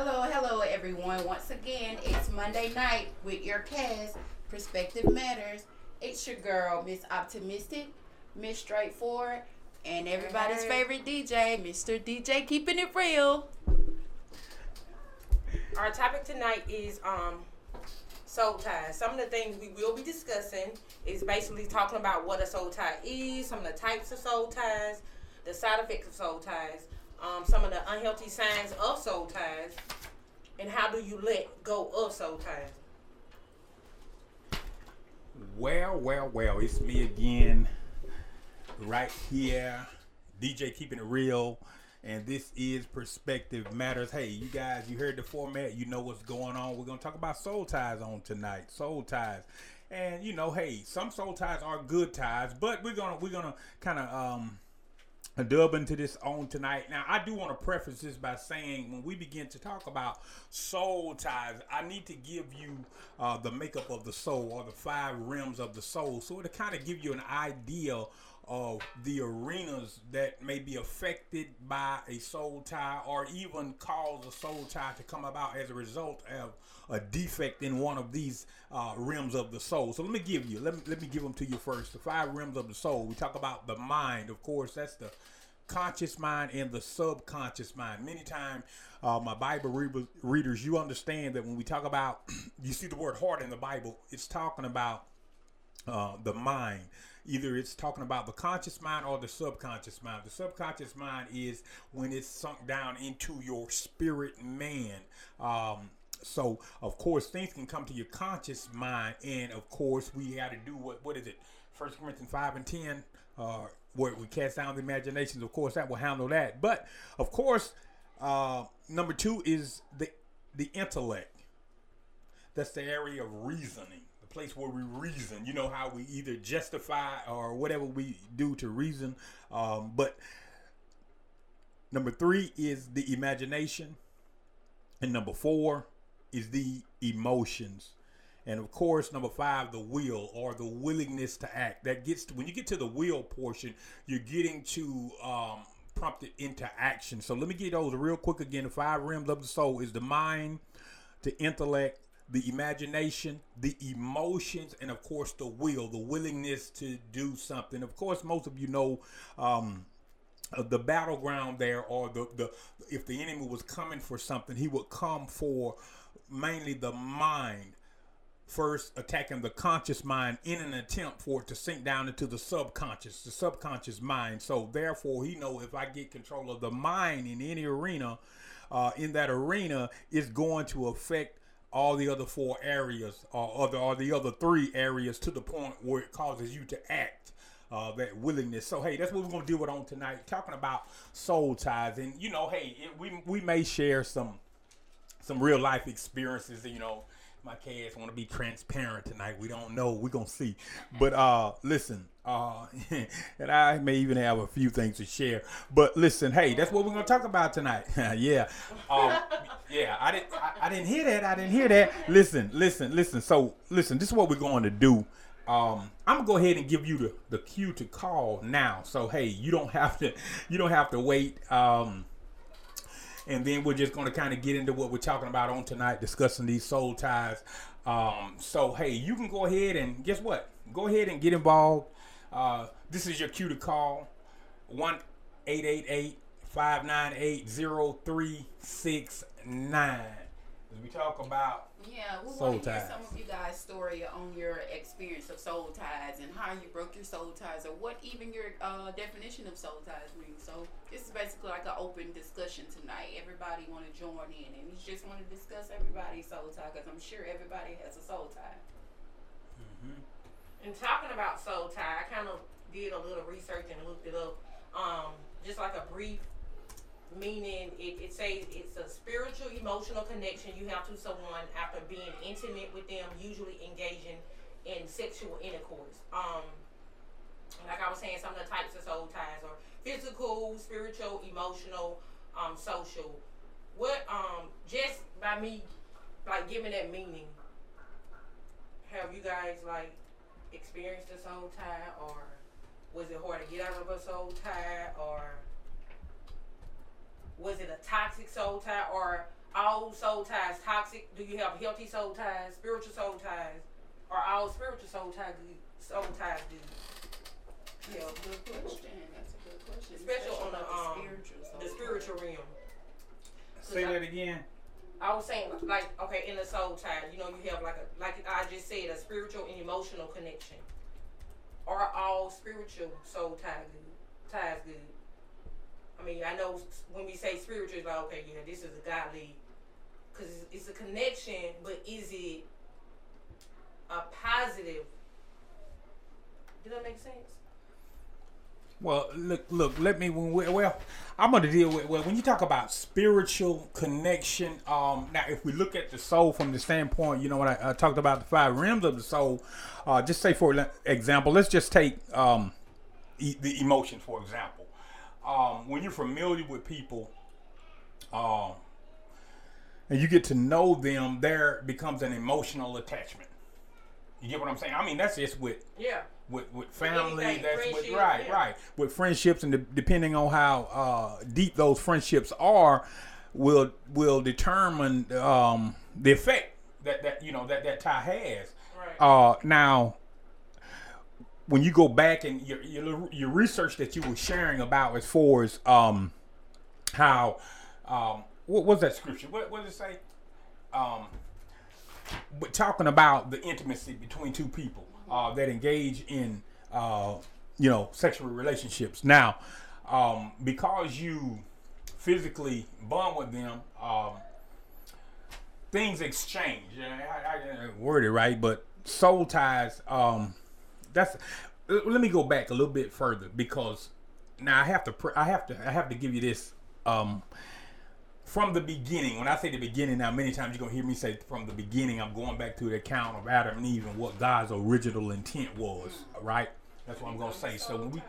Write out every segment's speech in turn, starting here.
Hello, hello, everyone. Once again, it's Monday night with your cast, Perspective Matters. It's your girl, Miss Optimistic, Miss Straightforward, and everybody's favorite DJ, Mr. DJ Keeping It Real. Our topic tonight is um soul ties. Some of the things we will be discussing is basically talking about what a soul tie is, some of the types of soul ties, the side effects of soul ties, um, some of the unhealthy signs of soul ties, and how do you let go of soul ties. Well, well, well, it's me again, right here, DJ keeping it real, and this is Perspective Matters. Hey, you guys, you heard the format, you know what's going on. We're gonna talk about soul ties on tonight, soul ties, and you know, hey, some soul ties are good ties, but we're gonna we're gonna kind of um dub into this on tonight. Now, I do want to preface this by saying when we begin to talk about soul ties, I need to give you uh, the makeup of the soul or the five rims of the soul. So to kind of give you an idea of the arenas that may be affected by a soul tie or even cause a soul tie to come about as a result of a defect in one of these uh, rims of the soul. So let me give you, let me let me give them to you first. The five rims of the soul. We talk about the mind, of course. That's the conscious mind and the subconscious mind. Many times, uh, my Bible re- readers, you understand that when we talk about, you see the word heart in the Bible, it's talking about uh, the mind. Either it's talking about the conscious mind or the subconscious mind. The subconscious mind is when it's sunk down into your spirit man. Um, so of course things can come to your conscious mind, and of course we got to do what what is it? First Corinthians five and ten, uh, where we cast down the imaginations. Of course that will handle that. But of course, uh, number two is the the intellect. That's the area of reasoning, place where we reason. You know how we either justify or whatever we do to reason. Um, but number three is the imagination, and number four is the emotions. And of course, number five, the will or the willingness to act. That gets to, when you get to the will portion, you're getting to um, prompted into action. So let me get those real quick again. The five rims of the soul is the mind, the intellect, the imagination, the emotions, and of course the will, the willingness to do something. Of course, most of you know um, uh, the battleground there, or the the if the enemy was coming for something, he would come for mainly the mind. First, attacking the conscious mind in an attempt for it to sink down into the subconscious, the subconscious mind. So, therefore, he know if I get control of the mind in any arena, uh, in that arena, it's going to affect all the other four areas or other or the other three areas to the point where it causes you to act uh, that willingness. So hey that's what we're to deal with on tonight talking about soul ties. And you know hey it, we we may share some some real life experiences you know my cats want to be transparent tonight. We don't know. We're gonna see. But uh listen uh and i may even have a few things to share. But listen hey that's what we're gonna talk about tonight. Yeah. Um, yeah i didn't I, I didn't hear that. I didn't hear that. Listen listen listen. So listen this is what we're going to do. Um, I'm gonna go ahead and give you the, the cue to call now. So hey, you don't have to you don't have to wait. Um, and then we're just going to kind of get into what we're talking about on tonight, discussing these soul ties. Um, so hey, you can go ahead and guess what? Go ahead and get involved. Uh, this is your cue to call one eight eight eight five nine eight zero three six nine. As we talk about Yeah, we Soul want to hear ties. some of you guys' story on your experience of soul ties and how you broke your soul ties or what even your uh, definition of soul ties means. So this is basically like an open discussion tonight. Everybody want to join in and we just want to discuss everybody's soul tie because I'm sure everybody has a soul tie. And talking about soul tie, I kind of did a little research and looked it up. Um, just like a brief meaning, it, it says it's a spiritual, emotional connection you have to someone after being intimate with them, usually engaging in sexual intercourse. Um, like I was saying, some of the types of soul ties are physical, spiritual, emotional, um, social. What um, just by me like giving that meaning, have you guys like experienced a soul tie or was it hard to get out of a soul tie or was it a toxic soul tie or all soul ties toxic? Do you have healthy soul ties, spiritual soul ties? Are all spiritual soul ties good? Soul ties good? That's a good question. That's a good question. Especially on the, about um, spiritual. The spiritual realm. Say that again. I was saying, like, okay, in the soul tie, you know, you have like a, like I just said, a spiritual and emotional connection. Are all spiritual soul ties good? Ties good? I mean, I know when we say spiritual, it's like, okay, yeah, this is a godly, because it's, a connection, but is it a positive? Did that make sense? Well, look, look. Let me. Well, I'm going to deal with. Well, when you talk about spiritual connection, um, now if we look at the soul from the standpoint, you know, when I, I talked about the five rims of the soul, uh, just say for example, let's just take um, e- the emotions for example. Um, when you're familiar with people, um, and you get to know them, there becomes an emotional attachment. You get what I'm saying? I mean, that's just with Yeah. with with family. anything, that's with right, yeah. right. With friendships, and de- depending on how uh, deep those friendships are, will will determine um, the effect that that you know that that tie has. Right. Uh, now, when you go back and your, your your research that you were sharing about as far as um, how um, what was that scripture? What what did it say? Um, but talking about the intimacy between two people uh, that engage in uh, you know sexual relationships. Now, um, because you physically bond with them, um, things exchange. I, I, I word it right, but soul ties. Um, that's. Let me go back a little bit further because now I have to. I have to. I have to give you this. Um, from the beginning, when I say the beginning, now many times you're gonna hear me say from the beginning, I'm going back to the account of Adam and Eve and what God's original intent was, right? That's what I'm gonna say. So when we,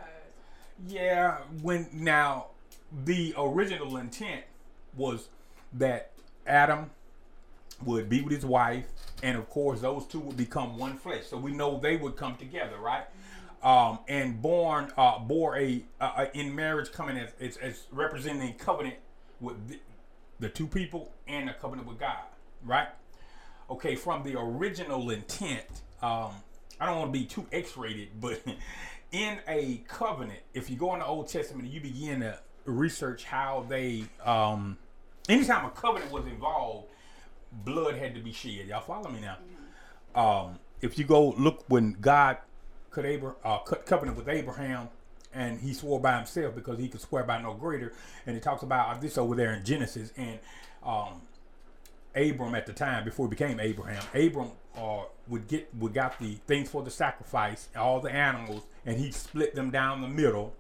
yeah, when now the original intent was that Adam would be with his wife, and of course those two would become one flesh. So we know they would come together, right? Um, and born uh, bore a in marriage coming as, as as representing covenant with the, the two people and a covenant with God, right? Okay, from the original intent, um, I don't want to be too X-rated, but in a covenant, if you go in the Old Testament and you begin to research how they, um, anytime a covenant was involved, blood had to be shed. Y'all follow me now? Um, if you go look when God cut, Abra- uh, cut covenant with Abraham, and he swore by himself because he could swear by no greater, and it talks about this over there in Genesis, and um, Abram at the time before he became Abraham, Abram uh, would get would got the things for the sacrifice, all the animals, and he split them down the middle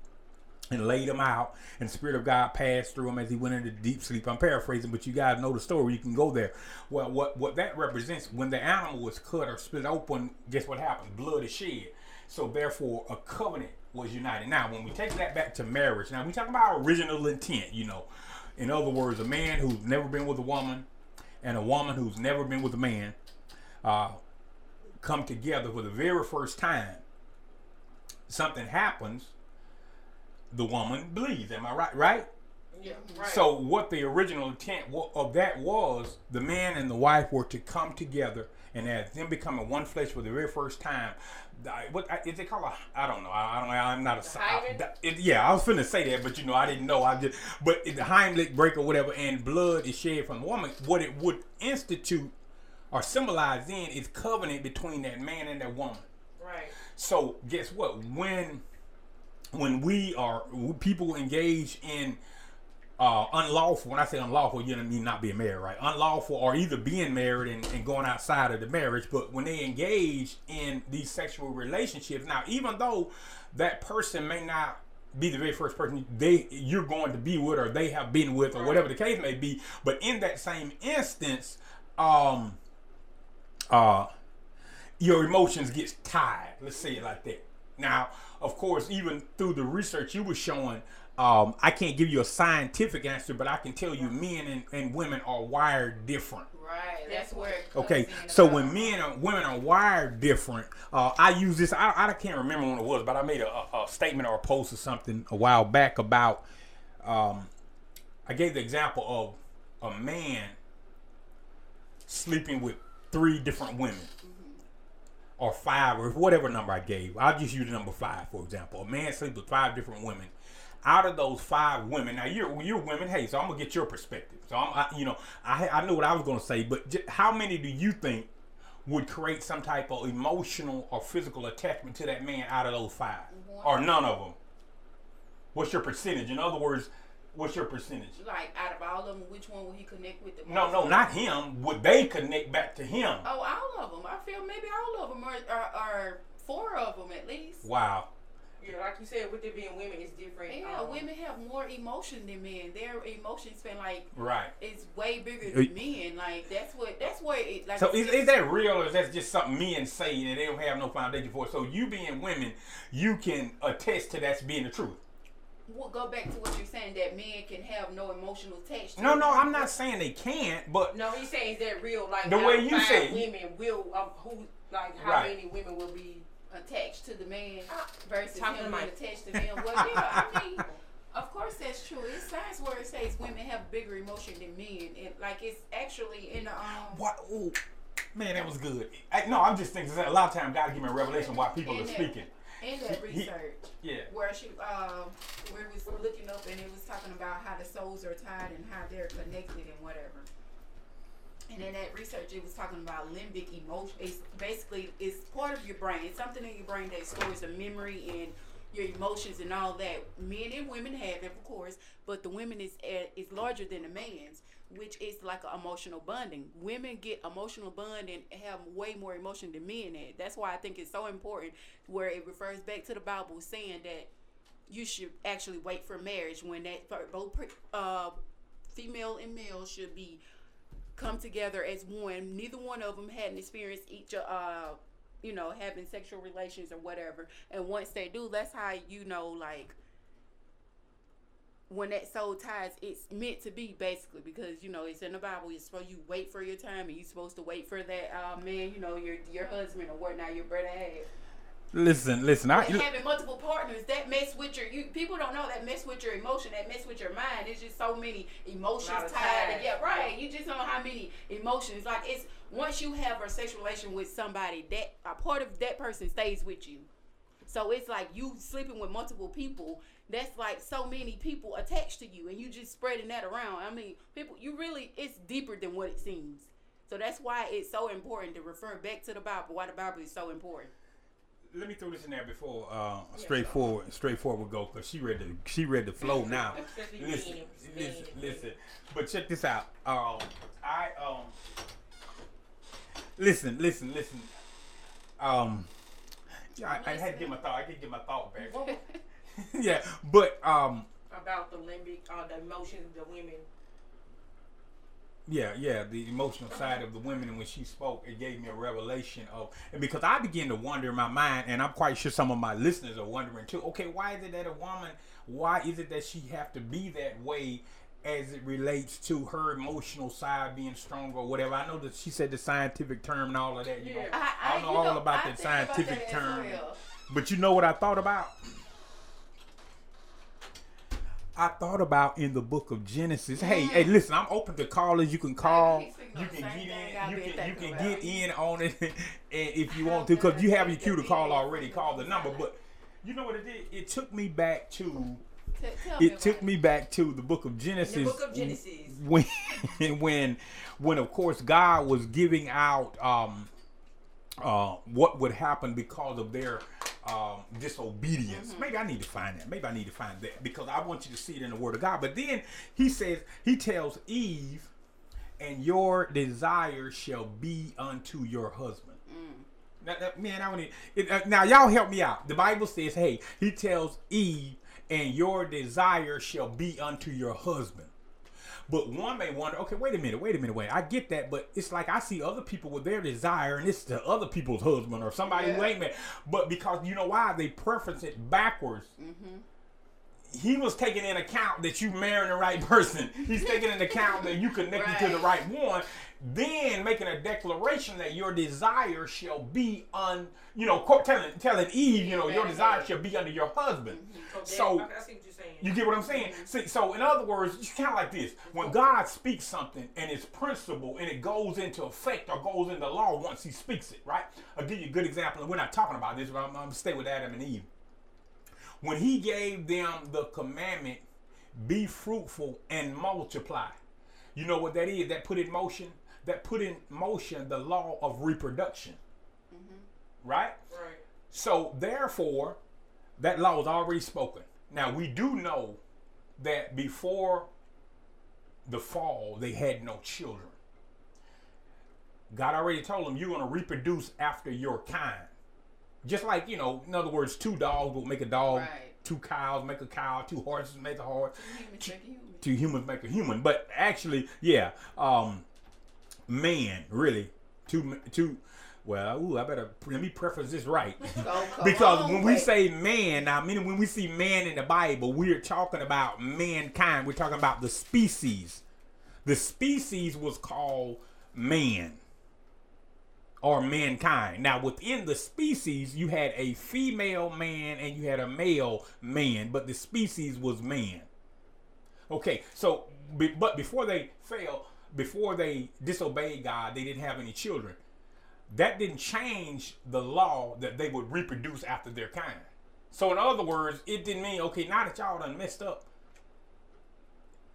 and laid them out, and the Spirit of God passed through him as he went into deep sleep. I'm paraphrasing, but you guys know the story. You can go there. Well, what what that represents when the animal was cut or split open, guess what happened? Blood is shed. So therefore, a covenant was united. Now, when we take that back to marriage, now we talk about original intent. You know, in other words, a man who's never been with a woman and a woman who's never been with a man uh, come together for the very first time. Something happens. The woman bleeds. Am I right? Right. Yeah. Right. So what the original intent of that was, the man and the wife were to come together, and as them becoming one flesh for the very first time. What I- it called? A, I don't know. I, don't. I'm not a. it- yeah, I was finna say that, but you know, I didn't know. I just. But the hymen break or whatever, and blood is shed from the woman. What it would institute or symbolize then is covenant between that man and that woman. right. So guess what? When when we are when people engage in uh, unlawful, when I say unlawful, you know mean not being married, right? Unlawful or either being married and, and going outside of the marriage, but when they engage in these sexual relationships, now even though that person may not be the very first person they you're going to be with or they have been with or whatever the case may be, but in that same instance, um uh your emotions gets tied. Let's say it like that. Now, of course, even through the research you were showing, um, I can't give you a scientific answer, but I can tell you men and, and women are wired different. Right. That's where. It Okay, so about- when men and women are wired different, uh, I use this. I, I can't remember when it was, but I made a, a, a statement or a post or something a while back about. Um, I gave the example of a man sleeping with three different women or five or whatever number I gave. I'll just use the number five for example. A man sleeps with five different women. Out of those five women, now you're you're women. Hey, so I'm gonna get your perspective. So I'm, I, you know, I I knew what I was gonna say, but j- how many do you think would create some type of emotional or physical attachment to that man out of those five, or none of them? What's your percentage? In other words, what's your percentage? Like out of all of them, which one will he connect with the most? No, no, not him. Would they connect back to him? Oh, all of them. I feel maybe all of them are, are, are four of them at least. Wow. Yeah, like you said, with it being women, it's different. Yeah, um, women have more emotion than men. Their emotion span like Right. is way bigger than men. Like that's what that's what it like. So is, is that real or is that just something men say and they don't have no foundation for it? So you being women, you can attest to that's being the truth. We'll go back to what you're saying that men can have no emotional attachment. No, no, I'm not saying they can't, but No, he's saying is that real? Like The out way you five say women will um who like how Right. many women will be attached to the man Ah, versus talking him to being attached to them. Well, yeah, I mean, of course that's true. It's science where it says women have bigger emotion than men, and like it's actually in the um. what? Ooh, man, that was good. I, no, I'm just thinking that a lot of times God give me a revelation why people are that- speaking. In that research, Yeah. where she um, where it was looking up and it was talking about how the souls are tied and how they're connected and whatever. And in that research, it was talking about limbic emotion. It's basically it's part of your brain. It's something in your brain that stores the memory and your emotions and all that. Men and women have it, of course, but the women is is larger than the man's, which is like an emotional bonding. Women get emotional bond and have way more emotion than men. Have. That's why I think it's so important. Where it refers back to the Bible saying that you should actually wait for marriage when that both uh, female and male should be come together as one. Neither one of them hadn't experienced each uh you know having sexual relations or whatever. And once they do, that's how you know like when that soul ties, it's meant to be basically because you know it's in the Bible. It's supposed you wait for your time, and you're supposed to wait for that uh, man, you know, your your husband or whatnot, your brother had. Listen, listen. I, But having multiple partners, that mess with your you people don't know that mess with your emotion, that mess with your mind. It's just so many emotions tied. ties. Yeah, right. You just don't know how many emotions. Like it's once you have a sexual relation with somebody, that a part of that person stays with you. So it's like you sleeping with multiple people. That's like so many people attached to you, and you just spreading that around. I mean, people, you really, it's deeper than what it seems. So that's why it's so important to refer back to the Bible. Why the Bible is so important. let me throw this in there before uh, straightforward, straightforward go because she read the she read the flow now. Especially listen, men. listen, Men. listen. But check this out. Um, I um, listen, listen, listen. Um, I, I had to get my thought. I can get my thought back. yeah, but um, about the limbic, uh, the emotions of the women. Yeah, yeah, the emotional side of the women, and when she spoke, it gave me a revelation of, and because I began to wonder in my mind, and I'm quite sure some of my listeners are wondering too. Okay, why is it that a woman? Why is it that she have to be that way, as it relates to her emotional side being strong or whatever? I know that she said the scientific term and all of that. You know, Yeah. I, don't know all about I that think about scientific that term, well. but you know what I thought about? I thought about in the book of Genesis. Hey, hey, listen, I'm open to callers. You can call. You can get in. You can you can get in on it, and if you want to, because you have your cue to call already. Call the number, but you know what it did? It took me back to. Tell me It took about me back to the book of Genesis. The book of Genesis. When, when, when of course God was giving out um, uh, what would happen because of their um, disobedience. Maybe I need to find that. Maybe I need to find that because I want you to see it in the Word of God. But then he says, he tells Eve, and your desire shall be unto your husband. Now, that- man, I want to. Uh, now, y'all help me out. The Bible says, "Hey," He tells Eve, "And your desire shall be unto your husband." But one may wonder, okay, wait a minute, wait a minute, wait. I get that, but it's like I see other people with their desire, and it's the other people's husband or somebody who ain't married. But because you know why they preference it backwards. Mm-hmm. he was taking in account that you marrying the right person. He's taking into account that you connected to the right one. Then making a declaration that your desire shall be on, you know, telling telling Eve, you know, your desire shall be under your husband. Mm-hmm. So I see what you're saying. you get what I'm saying? Mm-hmm. See, so in other words, it's kind of like this: when God speaks something and it's principle and it goes into effect or goes into law once He speaks it, right? I'll give you a good example. And we're not talking about this, but I'm, I'm gonna stay with Adam and Eve. When He gave them the commandment, "Be fruitful and multiply," you know what that is? That put in motion. That put in motion the law of reproduction, right? Right. So therefore, that law was already spoken. Now we do know that before the fall, they had no children. God already told them you're going to reproduce after your kind. Just like, you know, in other words, two dogs will make a dog, Right. two cows make a cow, two horses make a horse, Human trick human. two humans make a human. But actually, yeah, um, man, really, two, two. Well, ooh, I better let me preface this right. Because on, when we say man, now meaning when we see man in the Bible, we're talking about mankind. We're talking about the species. The species was called man or mankind. Now within the species, you had a female man and you had a male man, but the species was man. Okay, so but before they fell, before they disobeyed God, they didn't have any children. That didn't change the law that they would reproduce after their kind. So in other words, it didn't mean okay. Now that y'all done messed up,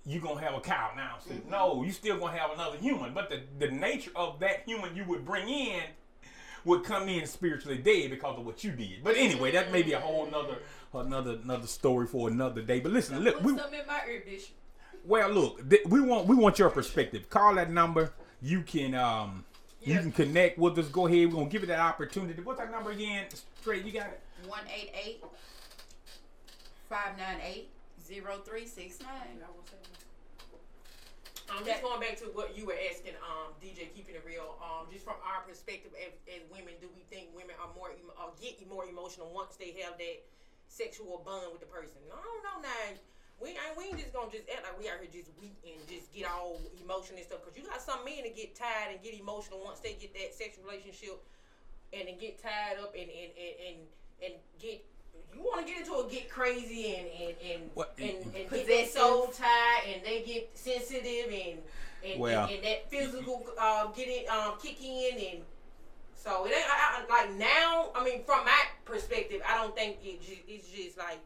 you gonna have a cow now. So mm-hmm. no, you still gonna have another human. But the the nature of that human you would bring in would come in spiritually dead because of what you did. But anyway, that may be a whole nother another another story for another day. But listen, look, we, some in my ear, Bishop. Well, look, th- we want we want your perspective. Call that number. You can um you can connect with us. Go ahead. We're gonna give you that opportunity. What's that number again? Straight, you got it. 188 598 0369. Um, just going back to what you were asking, um, DJ, keeping it real. Um, just from our perspective as, as women, do we think women are more emo- or get more emotional once they have that sexual bond with the person? No, no, now we ain't we ain't just gonna just act like we out here just weak and just get all emotional and stuff. Cause you got some men that get tired and get emotional once they get that sexual relationship, and then get tied up and and and and, and get. You want to get into it, get crazy and and and What- and, and get Possessive. that soul tied and they get sensitive and and, Well- and, and that physical uh, get it um, kick in and so it ain't I, I, like now. I mean, from my perspective, I don't think it it's just like.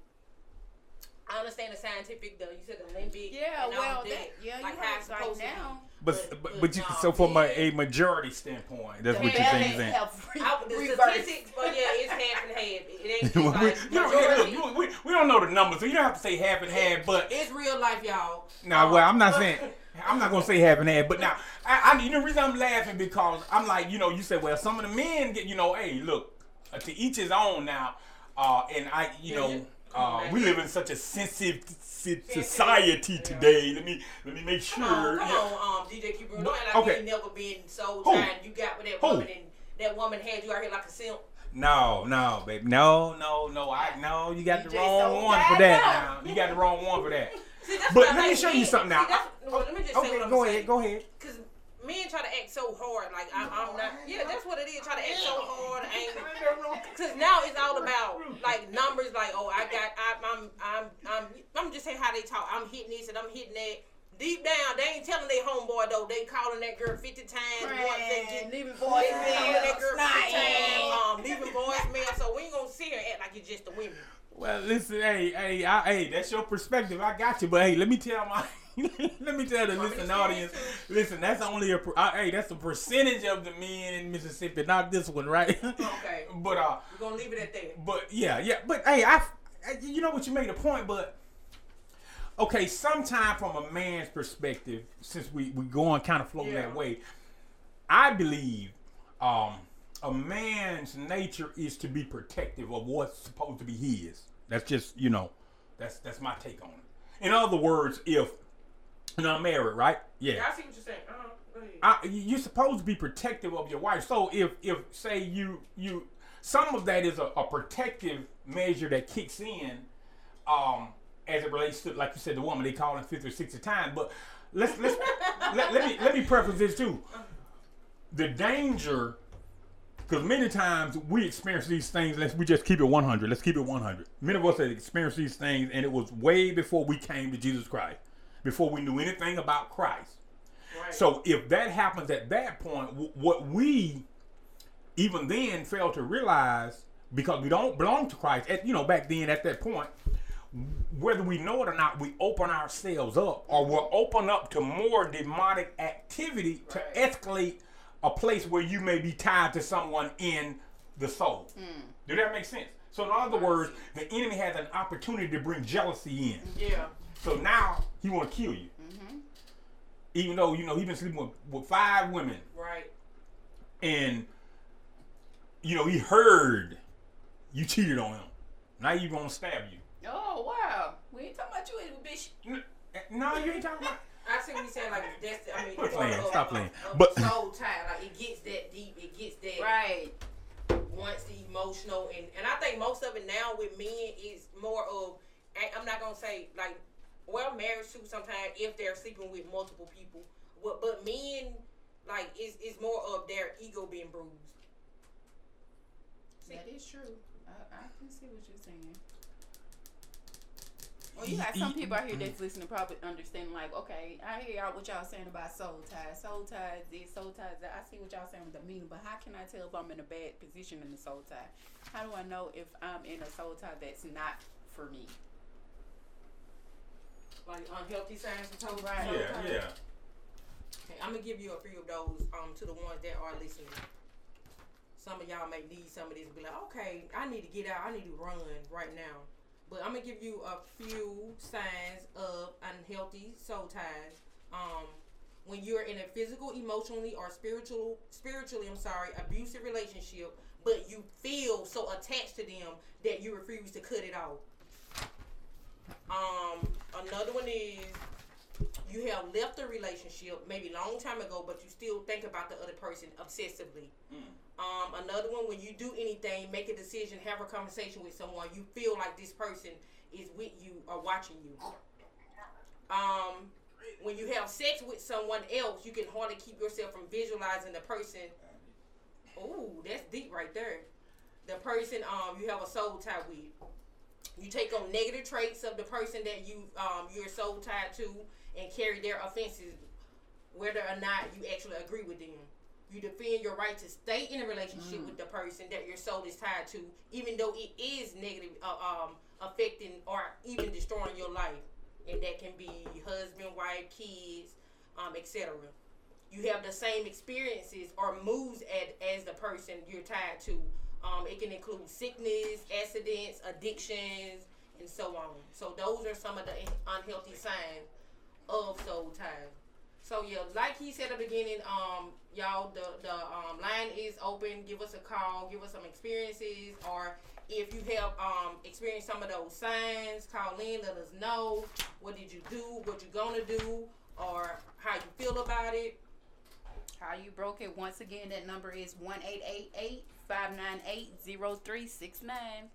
I understand the scientific, the you said the limbic. Yeah, and all well, that, that, yeah, like you're how right. it's Like supposed to be. now, But but, but but you no, so from a, a majority standpoint, that's The what you're bad saying. man saying. have re- I, the reversed. statistics, but yeah, it's half and half. It ain't we, like you don't, look, we, we don't know the numbers, so you don't have to say half and half. But It's real life, y'all. now, Um, well, I'm not saying I'm not gonna say half and half. But now, I, I you know the reason I'm laughing because I'm like, you know, you said, well, some of the men get, you know, hey, look, uh, to each his own now. Uh, and I, you Yeah, know, yeah. Come on, uh, we live in such a sensitive si- society today. Let me let me make sure. Come on, come on, um, DJ Keeper. Don't like okay. you never been so tired. You got with that Who? woman, and that woman had you out here like a simp. No, no, baby. No, no, no. I no, you got the wrong so one for that now. You got the wrong one for that. See, But let me show you something now. See, well, let me just say Okay, what I'm go saying. ahead, go ahead. Cause men try to act so hard, like I'm, I'm not. Yeah, that's what it is. Try to act so hard. Cause now it's all about like numbers. Like, oh, I got, I, I'm, I'm, I'm, I'm just saying how they talk. I'm hitting this and I'm hitting that. Deep down, they ain't telling their homeboy though. They calling that girl 50 times. once they get leaving They calling that voicemail, girl 50 times. Um, leaving voicemail. So we ain't gonna sit here and act like it's just the women. Well, listen, hey, hey, I, hey, that's your perspective. I got you, but hey, let me tell my, let me tell the listening audience. Listen, that's only a, uh, hey, that's a percentage of the men in Mississippi, not this one, right? Okay. but uh, We're gonna leave it at that. But yeah, yeah. But hey, I, I- you know what you made a point, but okay, sometime from a man's perspective, since we we going kind of floating Yeah. that way, I believe um a man's nature is to be protective of what's supposed to be his. That's just you know, that's that's my take on it. In other words, if I'm married, right? Yeah. Yeah, I see what you're saying. Uh-huh. I, you're supposed to be protective of your wife. So if if say you you some of that is a, a protective measure that kicks in, um, as it relates to, like you said, the woman they call in fifth or sixty time. But let's let's let, let me let me preface this too. The danger, because many times we experience these things. Let's we just keep it one hundred. Let's keep it one hundred. Many of us have experienced these things, and it was way before we came to Jesus Christ, before we knew anything about Christ. Right. So if that happens at that point, w- what we even then fail to realize because we don't belong to Christ, at, you know, back then at that point, whether we know it or not, we open ourselves up or we're open up to more demonic activity to escalate a place where you may be tied to someone in the soul. Hmm. Do that make sense? So in other words, the enemy has an opportunity to bring jealousy in. yeah. So now he want to kill you. Mm-hmm. Even though you know he been sleeping with, with five women, Right. and you know he heard you cheated on him. Now you gonna stab you. Oh wow, we ain't talking about you, bitch. N- eh, No, you ain't talking about. I see what you're saying. Like that's. The, I mean, Quit playing, of- stop of- playing. of But- soul tie. Like it gets that deep. It gets that. Right. once the emotional and and I think most of it now with men is more of I- I'm not gonna say like well marriage too sometimes if they're sleeping with multiple people but but men like it's, it's more of their ego being bruised That is true. I, I can see what you're saying. Well, you got some people out here that's mm-hmm. listening probably understand like, okay, I hear y'all what y'all saying about soul ties, soul ties, this, soul ties, that. I see what y'all saying with the meaning, but how can I tell if I'm in a bad position in the soul tie? How do I know if I'm in a soul tie that's not for me? Like unhealthy signs and total Right. Yeah, yeah. Okay, I'm gonna give you a few of those um to the ones that are listening. Some of y'all may need some of this and be like, okay, I need to get out, I need to run right now. But I'm gonna give you a few signs of unhealthy soul ties. Um, when you're in a physical, emotionally, or spiritual, spiritually, I'm sorry, abusive relationship, but you feel so attached to them that you refuse to cut it off. Um, another one is you have left a relationship maybe a long time ago, but you still think about the other person obsessively. Um, another one, when you do anything, make a decision, have a conversation with someone, you feel like this person is with you or watching you. Um, when you have sex with someone else, you can hardly keep yourself from visualizing the person. Ooh, that's deep right there. The person um you have a soul tie with. You take on negative traits of the person that you um you're soul tied to and carry their offenses, whether or not you actually agree with them. You defend your right to stay in a relationship with the person that your soul is tied to, even though it is negative, uh, um, affecting or even destroying your life, and that can be husband, wife, kids, um, etc. You have the same experiences or moves at, as the person you're tied to. Um, it can include sickness, accidents, addictions, and so on. So those are some of the unhealthy signs of soul ties. So yeah, like he said at the beginning, um, y'all, the the um, line is open. Give us a call. Give us some experiences, or if you have um experienced some of those signs, call in. Let us know what did you do, what you're gonna do, or how you feel about it. How you broke it? Once again, that number is one eight eight eight five nine eight zero three six nine.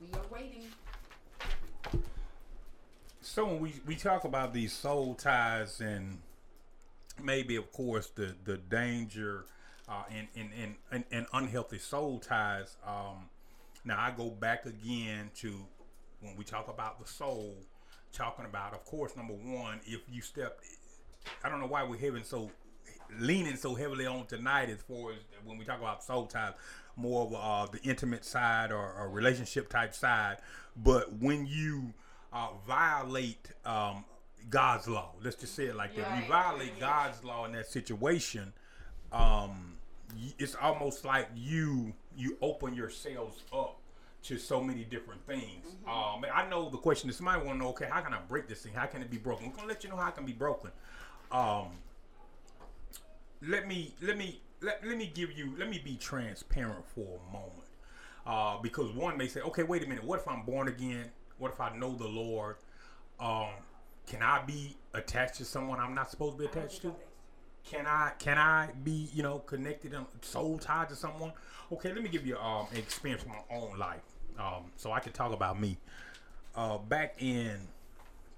We are waiting. So when we, we talk about these soul ties and maybe of course the the danger uh, in, in, in, in unhealthy soul ties. Um, now I go back again to when we talk about the soul, talking about of course number one if you step, I don't know why we're having so leaning so heavily on tonight as far as when we talk about soul ties, more of uh, the intimate side or, or relationship type side. But when you uh, violate um, God's law, let's just say it like that. You violate God's law in that situation. Um, it's almost like you you open yourselves up to so many different things. Um, I know the question is somebody want to know, okay, how can I break this thing? How can it be broken? We're gonna let you know how it can be broken. Um, let me let me let, let me give you let me be transparent for a moment. Uh, because one may say okay wait a minute what if i'm born again? What if i know the lord? Um, can i be attached to someone i'm not supposed to be attached to? can i can i be you know connected and soul tied to someone? Okay let me give you um, an experience from my own life. Um, so i can talk about me. Uh, back in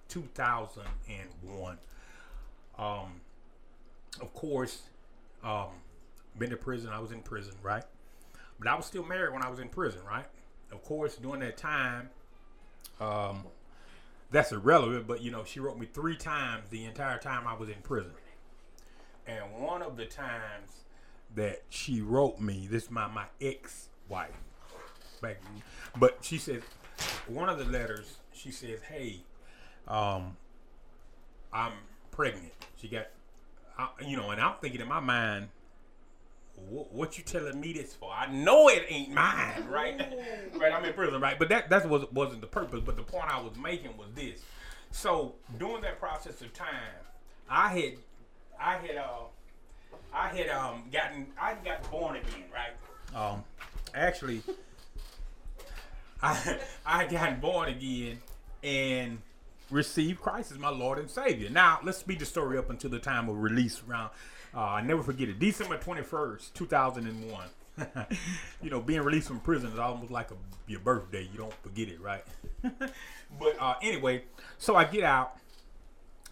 2001. Um, of course, um, been to prison. I was in prison, right? But I was still married when I was in prison, right? Of course, during that time, um, that's irrelevant. But you know, she wrote me three times the entire time I was in prison. And one of the times that she wrote me, this is my my ex wife, but she said one of the letters she says, "Hey, um, I'm pregnant." She got, I, you know, and I'm thinking in my mind, what, what you telling me this for? I know it ain't mine, right? right, I'm in prison, right? But that that was wasn't the purpose. But the point I was making was this. So during that process of time, I had, I had, uh, I had um gotten, I got born again, right? Um, actually, I I had gotten born again and received Christ as my Lord and Savior. Now let's speed the story up until the time of release around. Uh, I never forget it. December twenty first, two thousand and one. you know, being released from prison is almost like a, your birthday. You don't forget it, right? but uh, anyway, so I get out,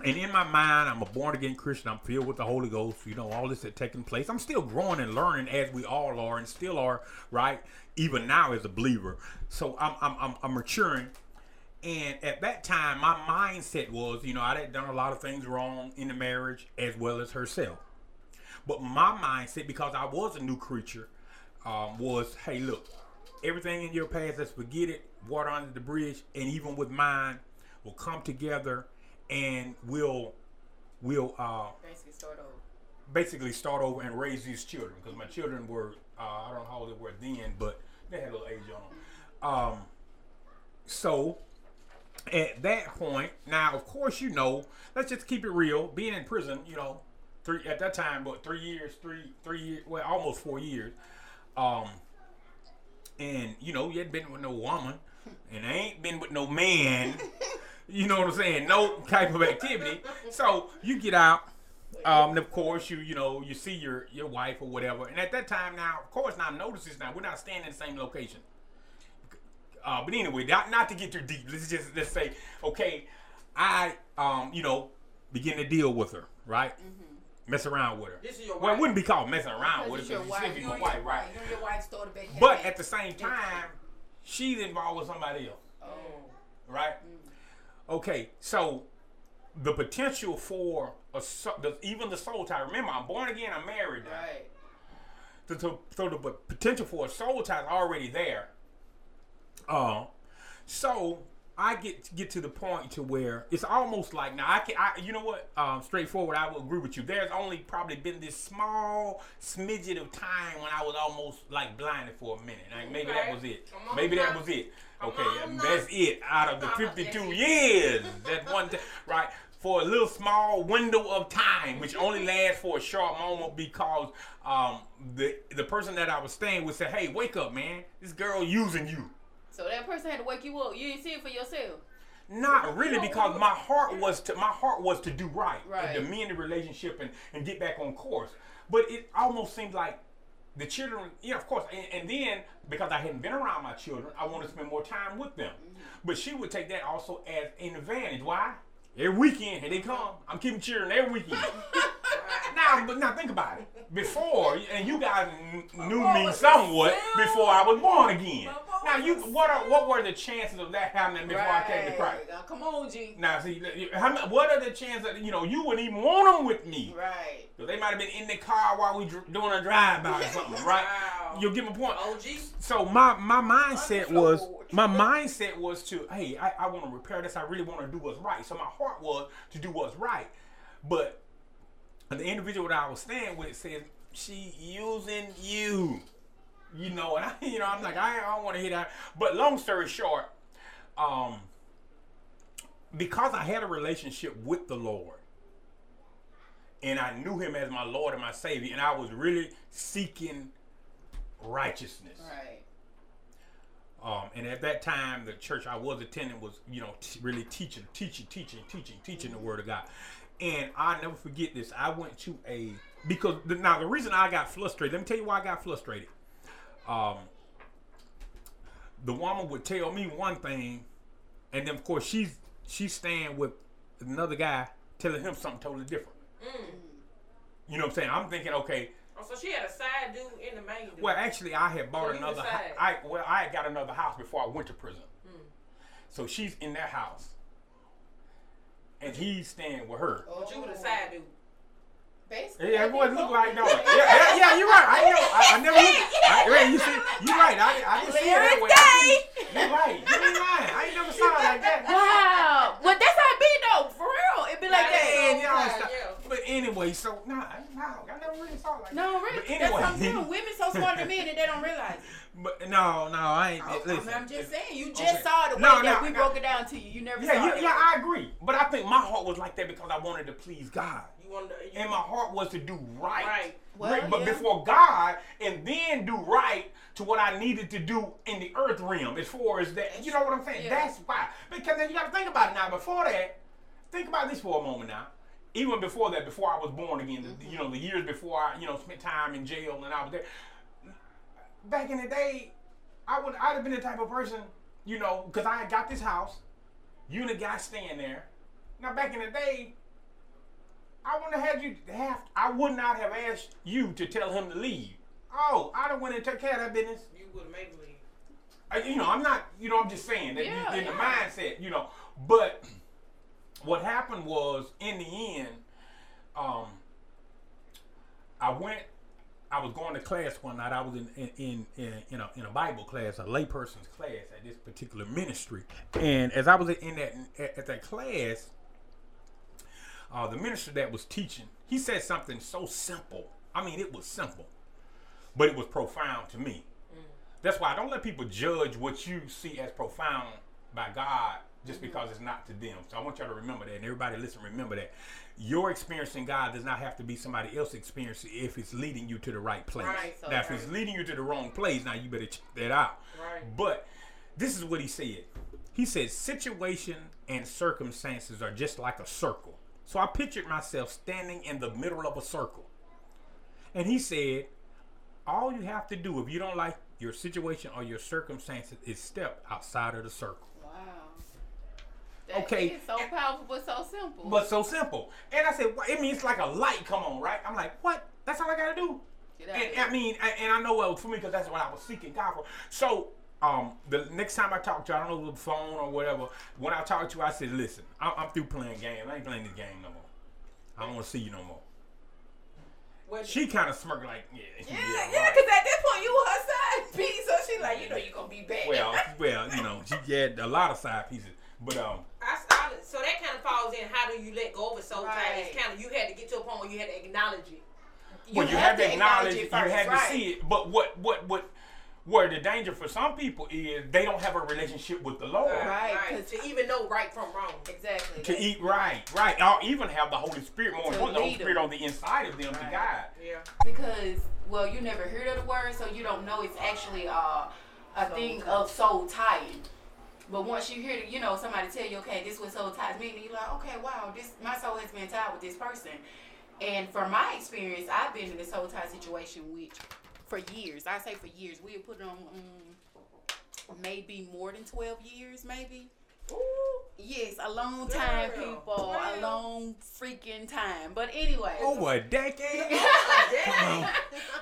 and in my mind, I'm a born again Christian. I'm filled with the Holy Ghost. You know, all this had taken place. I'm still growing and learning as we all are, and still are, right? Even now as a believer. So I'm I'm I'm, I'm maturing. And at that time, my mindset was, you know, I had done a lot of things wrong in the marriage as well as herself. But my mindset, because I was a new creature, um, was, hey, look, everything in your past, let's forget it, water under the bridge, and even with mine, will come together and we'll we'll uh, Basically, start over. basically start over and raise these children because my children were uh, I don't know how old they were then, but they had a little age on them. Um, so at that point, now of course you know, let's just keep it real. Being in prison, you know, three at that time, what three years, three three years, well almost four years. Um, and you know you hadn't been with no woman, and I ain't been with no man. You know what I'm saying? No type of activity. So you get out. Um, and of course, you you know you see your your wife or whatever, and at that time now, of course, now notice this now we're not staying in the same location. Uh, but anyway, not not to get too deep. Let's just let's say, okay, I um you know begin to deal with her, right? Mess around with her. This is your Well, it wouldn't be called messing around with her your because wife. You my wife, right? You and your wife started back. But at the same time, she's involved with somebody else, Oh. right? Okay, so the potential for a the, even the soul tie. Remember, I'm born again. I'm married. now. Right. So, so, so the potential for a soul tie is already there. Uh, so I get get to the point to where it's almost like now I can I you know what um, straightforward I will agree with you. There's only probably been this small smidget of time when I was almost like blinded for a minute. Like maybe that was it. Maybe that was it. Okay, on and now. that's it out of the 52 years. That one time, right? For a little small window of time, which only lasts for a short moment because um, the the person that I was staying with said, "Hey, wake up, man! This girl using you." So that person had to wake you up. You didn't see it for yourself. Not really, because my heart was to my heart was to do right, Right. and to mend the relationship and, and get back on course. But it almost seemed like the children, yeah, of course. And, and then because I hadn't been around my children, I wanted to spend more time with them. Mm-hmm. But she would take that also as an advantage. Why? Every weekend, here they come. I'm keeping children every weekend. now, but now think about it. Before, and you guys knew me somewhat before I was born again. Now, you what are what were the chances of that happening before I came to Christ? Now, come on, G. Now, see, how, what are the chances that you know you wouldn't even want them with me? Right. So they might have been in the car while we dr- doing a drive by or something, right? Wow. You'll get my point. OG. So my my mindset was my mindset was to hey I, I want to repair this I really want to do what's right so my heart was to do what's right but the individual that I was staying with said she using you you know and I you know I'm like I, I don't want to hear that but long story short um because I had a relationship with the Lord and I knew him as my Lord and my Savior and I was really seeking righteousness Right. um, and at that time, the church I was attending was, you know, t- really teaching, teaching, teaching, teaching, teaching the word of God. And I never forget this. I went to a because the, now the reason I got frustrated. Let me tell you why I got frustrated. Um, the woman would tell me one thing, and then of course she's she's staying with another guy, telling him something totally different. You know what I'm saying? I'm thinking, okay, Oh, so she had a side dude in the main dude. well, actually, I had bought So another. I well, I had got another house before I went to prison. So she's in that house, and he's staying with her. Oh. but you were the side dude. Basically, Yeah, it I would look like no. Yeah, yeah, yeah, you're right. I know. I, I never looked. I, right, you see, you're right. I, I didn't see it that way. I You're right. You ain't lying. I ain't never saw it like that. Wow. Well, that's how it be though. For real, it be like That that. is And y'all Yeah, stop. But anyway, so nah, nah, I never really saw it like that. No, really. But anyway. That's what I'm saying. Women so smart to men that they don't realize it. But no, no, I ain't. Oh, I listen, mean, I'm just saying. You just okay. saw the way No, that no, we no. broke it down to you. You never Yeah, saw yeah, it. yeah, I agree. But I think my heart was like that because I wanted to please God. You wanted to, you, And my heart was to do right. Right. Well, Right, but yeah. before God, and then do right to what I needed to do in the earth realm as far as that. You know what I'm saying? Yeah. That's why. Because then you got to think about it now. Before that, think about this for a moment now. Even before that, before I was born again, Mm-hmm. you know, the years before I, you know, spent time in jail and I was there. Back in the day, I would, I'd have been the type of person, you know, because I had got this house, you and the guy staying there. Now, back in the day, I wouldn't have had you have. I would not have asked you to tell him to leave. Oh, I'd have went and took care of that business. you would have made me leave. I, you know, I'm not. You know, I'm just saying that Yeah, in the mindset. You know, but what happened was in the end, um, I went. I was going to class one night. I was in in in, in, in a in a Bible class, a layperson's class at this particular ministry. And as I was in that at, at that class, uh, the minister that was teaching, he said something so simple. I mean, it was simple, but it was profound to me. That's why I don't let people judge what you see as profound by God just because it's not to them. So I want y'all to remember that, and everybody listen, remember that. Your experience in God does not have to be somebody else's experience if it's leading you to the right place. Right, so now, if it's leading you to the wrong place, now you better check that out. Right. But this is what he said. He said, situation and circumstances are just like a circle. So I pictured myself standing in the middle of a circle. And he said, all you have to do if you don't like your situation or your circumstances is step outside of the circle. Wow. That Okay. is so powerful, but so simple. But so simple. And I said, well, it means like a light come on, right? I'm like, what? That's all I gotta do. And. I mean, a- and I know well for me because that's what I was seeking God for. So, um, the next time I talk to you, I don't know the phone or whatever. When I talk to you, I said, listen, I'm, I'm through playing games. I ain't playing this game no more. I don't want to see you no more. When, She kind of smirked like, yeah, yeah, yeah, yeah, right. because at this point you were her side piece, so she like, you know, you gonna be back. Well, well, you know, she had a lot of side pieces, but um, I started, so that kind of falls in. How do you let go of it so tight? It's kind of you had to get to a point where you had to acknowledge it. well, you have to acknowledge, it you first, have right. to see it. But what, what, what, where the danger for some people is they don't have a relationship with the Lord. Right, 'cause- to even know right from wrong. Exactly. To eat right, right, or even have the Holy Spirit more important, the Holy lead 'em. Spirit on the inside of them to Right. guide. Yeah. because well you never heard of the word so you don't know it's actually uh, a Soul thing tie. of soul tying but once you hear you know somebody tell you okay this was soul ties mean and you're like okay wow this my soul has been tied with this person. And from my experience i've been in this soul tie situation which for years. I say for years. We have put on um, maybe more than 12 years maybe. Ooh. yes a long time Girl. people. A long freaking time. But anyway Over a decade. Dang.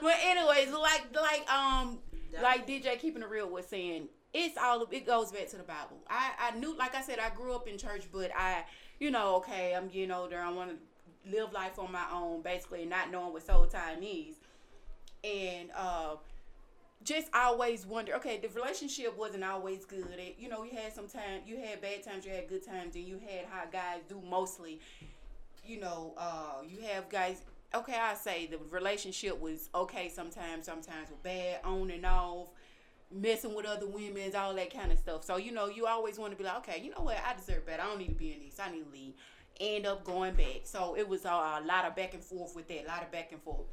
Well, anyways, like like um like DJ keeping it real was saying, it's all it goes back to the Bible. I I knew, like I said, I grew up in church, but I, you know, okay, I'm getting older. I want to live life on my own, basically, not knowing what soul tie is, and uh. Just always wonder. Okay, the relationship wasn't always good. It, you know, you had some time, you had bad times, you had good times, and you had how guys do mostly you know, uh, you have guys. Okay, I say the relationship was okay sometimes, sometimes was bad, on and off, messing with other women, all that kind of stuff. So you know, you always want to be like, okay, you know what, I deserve better. I don't need to be in this. I need to leave. End up going back. So it was uh, a lot of back and forth with that, a lot of back and forth.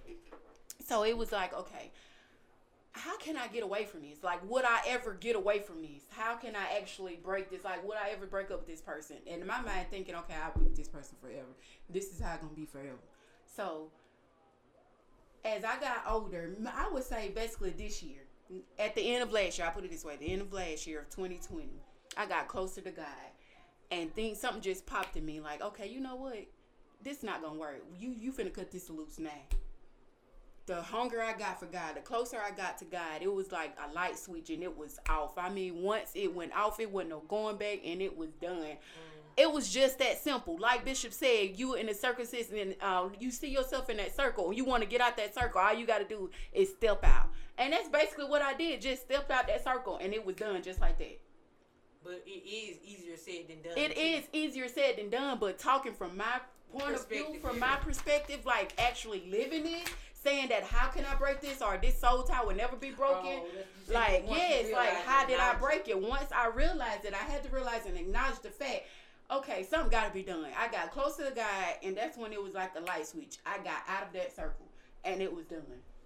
So it was like, okay, how can I get away from this? Like, would I ever get away from this? How can I actually break this? Like, would I ever break up with this person? And in my mind, thinking, okay, I'll be with this person forever. This is how it's gonna be forever. So, as I got older, I would say basically this year, at the end of last year, I put it this way: the end of last year of 2020, I got closer to God, and things something just popped in me like, okay, you know what? This not gonna work. You you finna cut this loose now. The hunger I got for God, the closer I got to God, it was like a light switch and it was off. I mean, once it went off, it wasn't no going back and it was done. It was just that simple. Like Bishop said, you in the circumstances and uh, you see yourself in that circle. You want to get out that circle. All you got to do is step out. And that's basically what I did. Just stepped out that circle and it was done just like that. But it is easier said than done. It too. is easier said than done, but talking from my point of view, from my perspective, like actually living it, saying that how can I break this or this soul tie will never be broken. Oh, that's- you said like yes, like how did I break it? Once I realized it, I had to realize and acknowledge the fact. Okay, something got to be done. I got close to the guy, and that's when it was like the light switch. I got out of that circle, and it was done.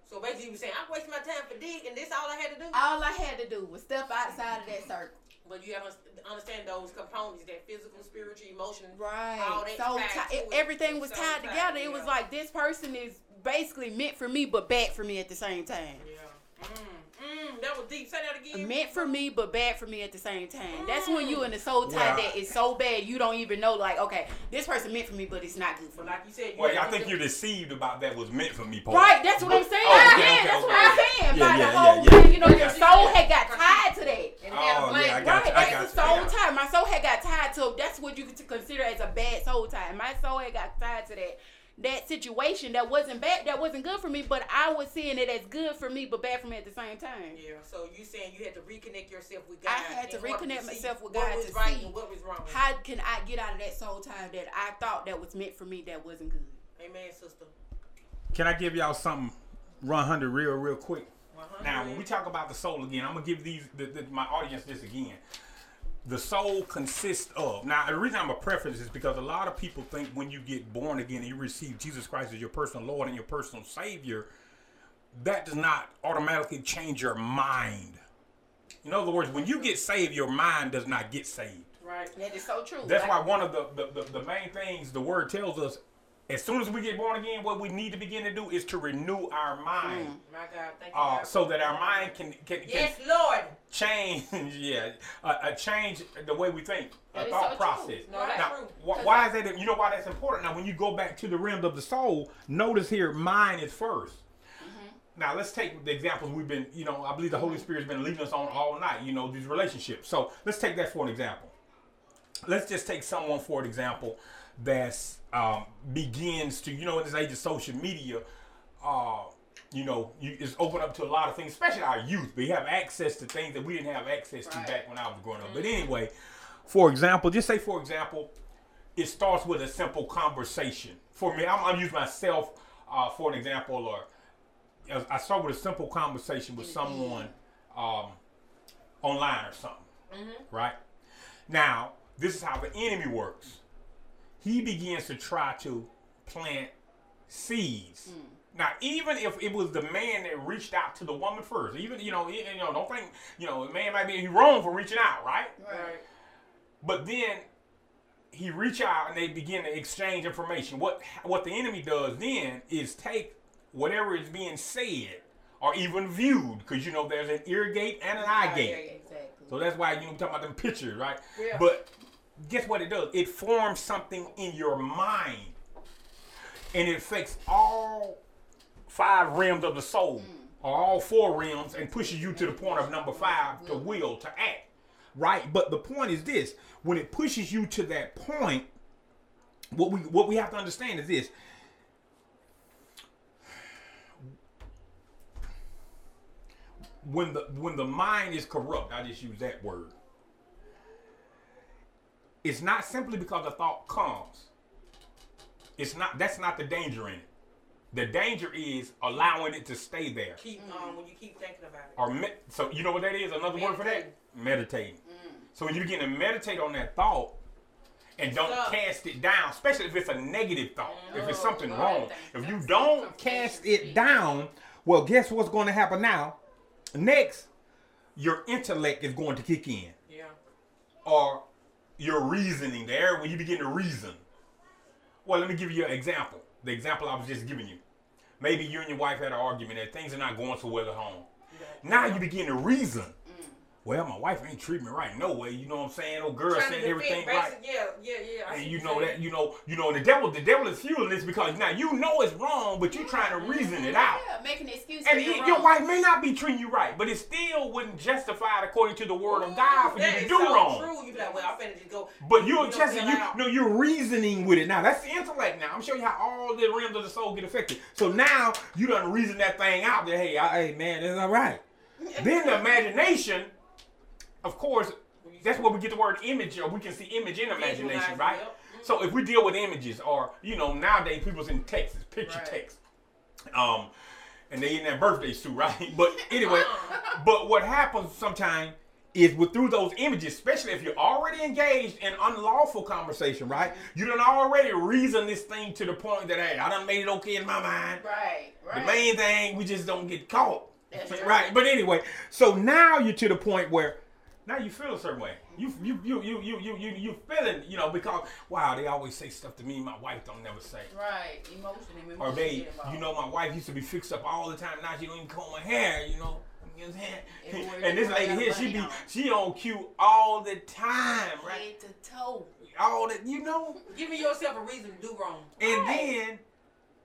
So basically, you were saying I'm wasting my time for dick, and this all I had to do. All I had to do was step outside of that circle. But you have to understand those components: that physical, spiritual, emotional. Right. All that so to it. everything was So tied tied, together. It was like this person is basically meant for me, but bad for me at the same time. Yeah. Mm, mm, that was deep. Say that again. Meant for me, but bad for me at the same time. That's when you in the soul tie Well, that is so bad you don't even know. Like, okay, this person meant for me, but it's not good for me. like you said, you Well, have I think you're deceived about that was meant for me, Paul. Right, that's what I'm saying. Oh, okay, yeah, okay, that's what. I'm saying. Yeah, By yeah, the yeah, whole yeah. thing, you know, your soul had got tied to that. And Oh, a yeah, I got Right, you, I that's got the you, I soul got you. tie. My soul had got tied to. That's what you could consider as a bad soul tie. My soul had got tied to that that situation that wasn't bad, that wasn't good for me, but I was seeing it as good for me, but bad for me at the same time. Yeah. So you saying you had to reconnect yourself with God? I had to in order reconnect see myself with what God was to right see and what was wrong. How can I get out of that soul tie that I thought that was meant for me that wasn't good? Amen, sister. Can I give y'all something, run hundred real, real quick? 100. Now, when we talk about the soul again, I'm gonna give these the, the, my audience this again. The soul consists of. Now, the reason I'm a preference is because a lot of people think when you get born again and you receive Jesus Christ as your personal Lord and your personal Savior, that does not automatically change your mind. In other words, when you get saved, your mind does not get saved. right. That is so true. That's Like, why one of the, the, the, the main things the word tells us, as soon as we get born again, what we need to begin to do is to renew our mind. My God, thank you. Uh, so that our mind can can, can Yes, Lord. change, yeah, uh, uh, change the way we think, a That is thought so process. No, that's now, true. wh- why is that? You know why that's important? Now, when you go back to the realms of the soul, notice here, mind is 1st Now, let's take the examples we've been, you know, I believe the Holy Spirit's been leading us on all night, you know, these relationships. So let's take that for an example. Let's just take someone for an example that's um, begins to, you know, in this age of social media, uh, you know, you, it's open up to a lot of things, especially our youth. We have access to things that we didn't have access to Right. back when I was growing up. But anyway, for example, just say for example, it starts with a simple conversation. For me, I'm, I'm using myself uh, for an example, or I start with a simple conversation with someone um, online or something, right? Now, this is how the enemy works. He begins to try to plant seeds. Mm. Now, even if it was the man that reached out to the woman first, even you know, you know, don't think you know, the man might be wrong for reaching out, right? Right. But then he reach out and they begin to exchange information. What what the enemy does then is take whatever is being said or even viewed, because you know there's an ear gate and an eye gate. exactly. So that's why you know talking about them pictures, right? Yeah. But guess what it does? It forms something in your mind. And it affects all five realms of the soul, or all four realms, and pushes you to the point of number five to mm. will, to act. Right? But the point is this when it pushes you to that point, what we what we have to understand is this. When the when the mind is corrupt, I just use that word. It's not simply because the thought comes. It's not that's not the danger in it. The danger is allowing it to stay there. Keep um when you keep thinking about it. Or me- so you know what that is? Another word for that? Meditating. So when you begin to meditate on that thought and don't Stop. cast it down, especially if it's a negative thought, if it's something God, wrong, thank if you don't cast it down, well, guess what's going to happen now? Next, your intellect is going to kick in, Yeah. or your reasoning. There, when you begin to reason. Well, let me give you an example. The example I was just giving you. Maybe you and your wife had an argument and things are not going so well at home. Now you begin to reason. Well, my wife ain't treating me right. No way. You know what I'm saying? Oh, girl saying everything right. Yeah, yeah, yeah. I And you know that you know you know the devil the devil is fueling this because now you know it's wrong, but you're trying to mm-hmm, reason it mm-hmm, out. Yeah, making an excuse And y- your wife may not be treating you right, but it still wouldn't justify it according to the word of God mm-hmm, for you to do so wrong. True. You be like, well, I'm finna just go. But you're just you no, you're reasoning with it now. That's the intellect now. I'm showing you how all the realms of the soul get affected. So now you done reason that thing out that hey, I, hey man, that's all right. then the imagination, of course, that's where we get the word image, or we can see image in imagination, right? yep. So if we deal with images, or you know, nowadays people's in text, it's picture Right. text, um, and they in their birthday suit, right? But anyway, but what happens sometimes is with through those images, especially if you're already engaged in unlawful conversation, right? You done already reason this thing to the point that hey, I done made it okay in my mind. Right, right. The main thing, we just don't get caught. That's right. right. But anyway, so now you're to the point where now you feel a certain way. You you you you you you you you feeling, you know, because wow, they always say stuff to me my wife don't never say. Right, emotion and emotion Or they, you know, my wife used to be fixed up all the time. Now she don't even comb her hair, you know. You know what I'm saying? Everywhere And this lady here, she be on. she on cue all the time, right? head to toe. All that, you know. Giving yourself a reason to do wrong. And Right. then,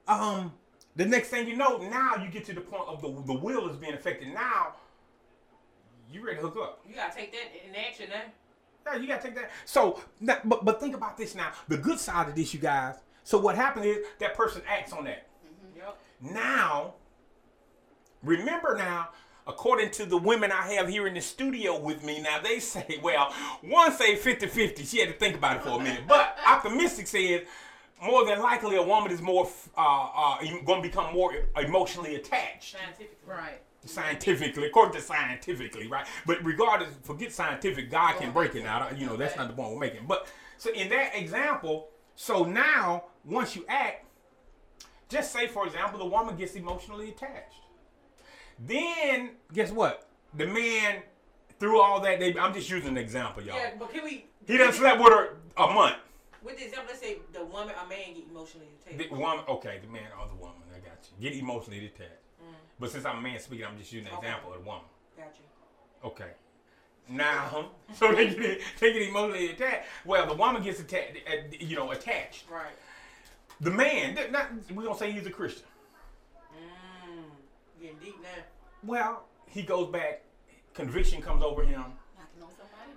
um, the next thing you know, now you get to the point of the the will is being affected. Now, you ready to hook up? You gotta take that in action now. Yeah, you gotta take that. So, now, but but think about this now. The good side of this, you guys. So what happens is that person acts on that. Yep. Now, remember now, according to the women I have here in the studio with me, now they say, well, one say 50-50. She had to think about it for a minute. But optimistic says more than likely a woman is more uh, uh, going to become more emotionally attached Scientific. Right. Scientifically, according to scientifically, right? But regardless, forget scientific, God can break it now. You know, that's not the point we're making. But so in that example, so now once you act, just say for example, the woman gets emotionally attached. Then guess what? The man through all that, they, I'm just using an example, y'all. Yeah, but can we? He done slept with her a month. With the example, let's say the woman, a man get emotionally attached. The woman, okay, the man or the woman, I got you. Get emotionally attached. But since I'm a man speaking, I'm just using an Okay. example of the woman. Gotcha. Okay. Now, so they get, they get emotionally attached. Well, the woman gets attached, uh, you know, attached. Right. The man, not we're gonna say he's a Christian. Mm. Getting deep now. Well, he goes back. Conviction comes over him. Knocking on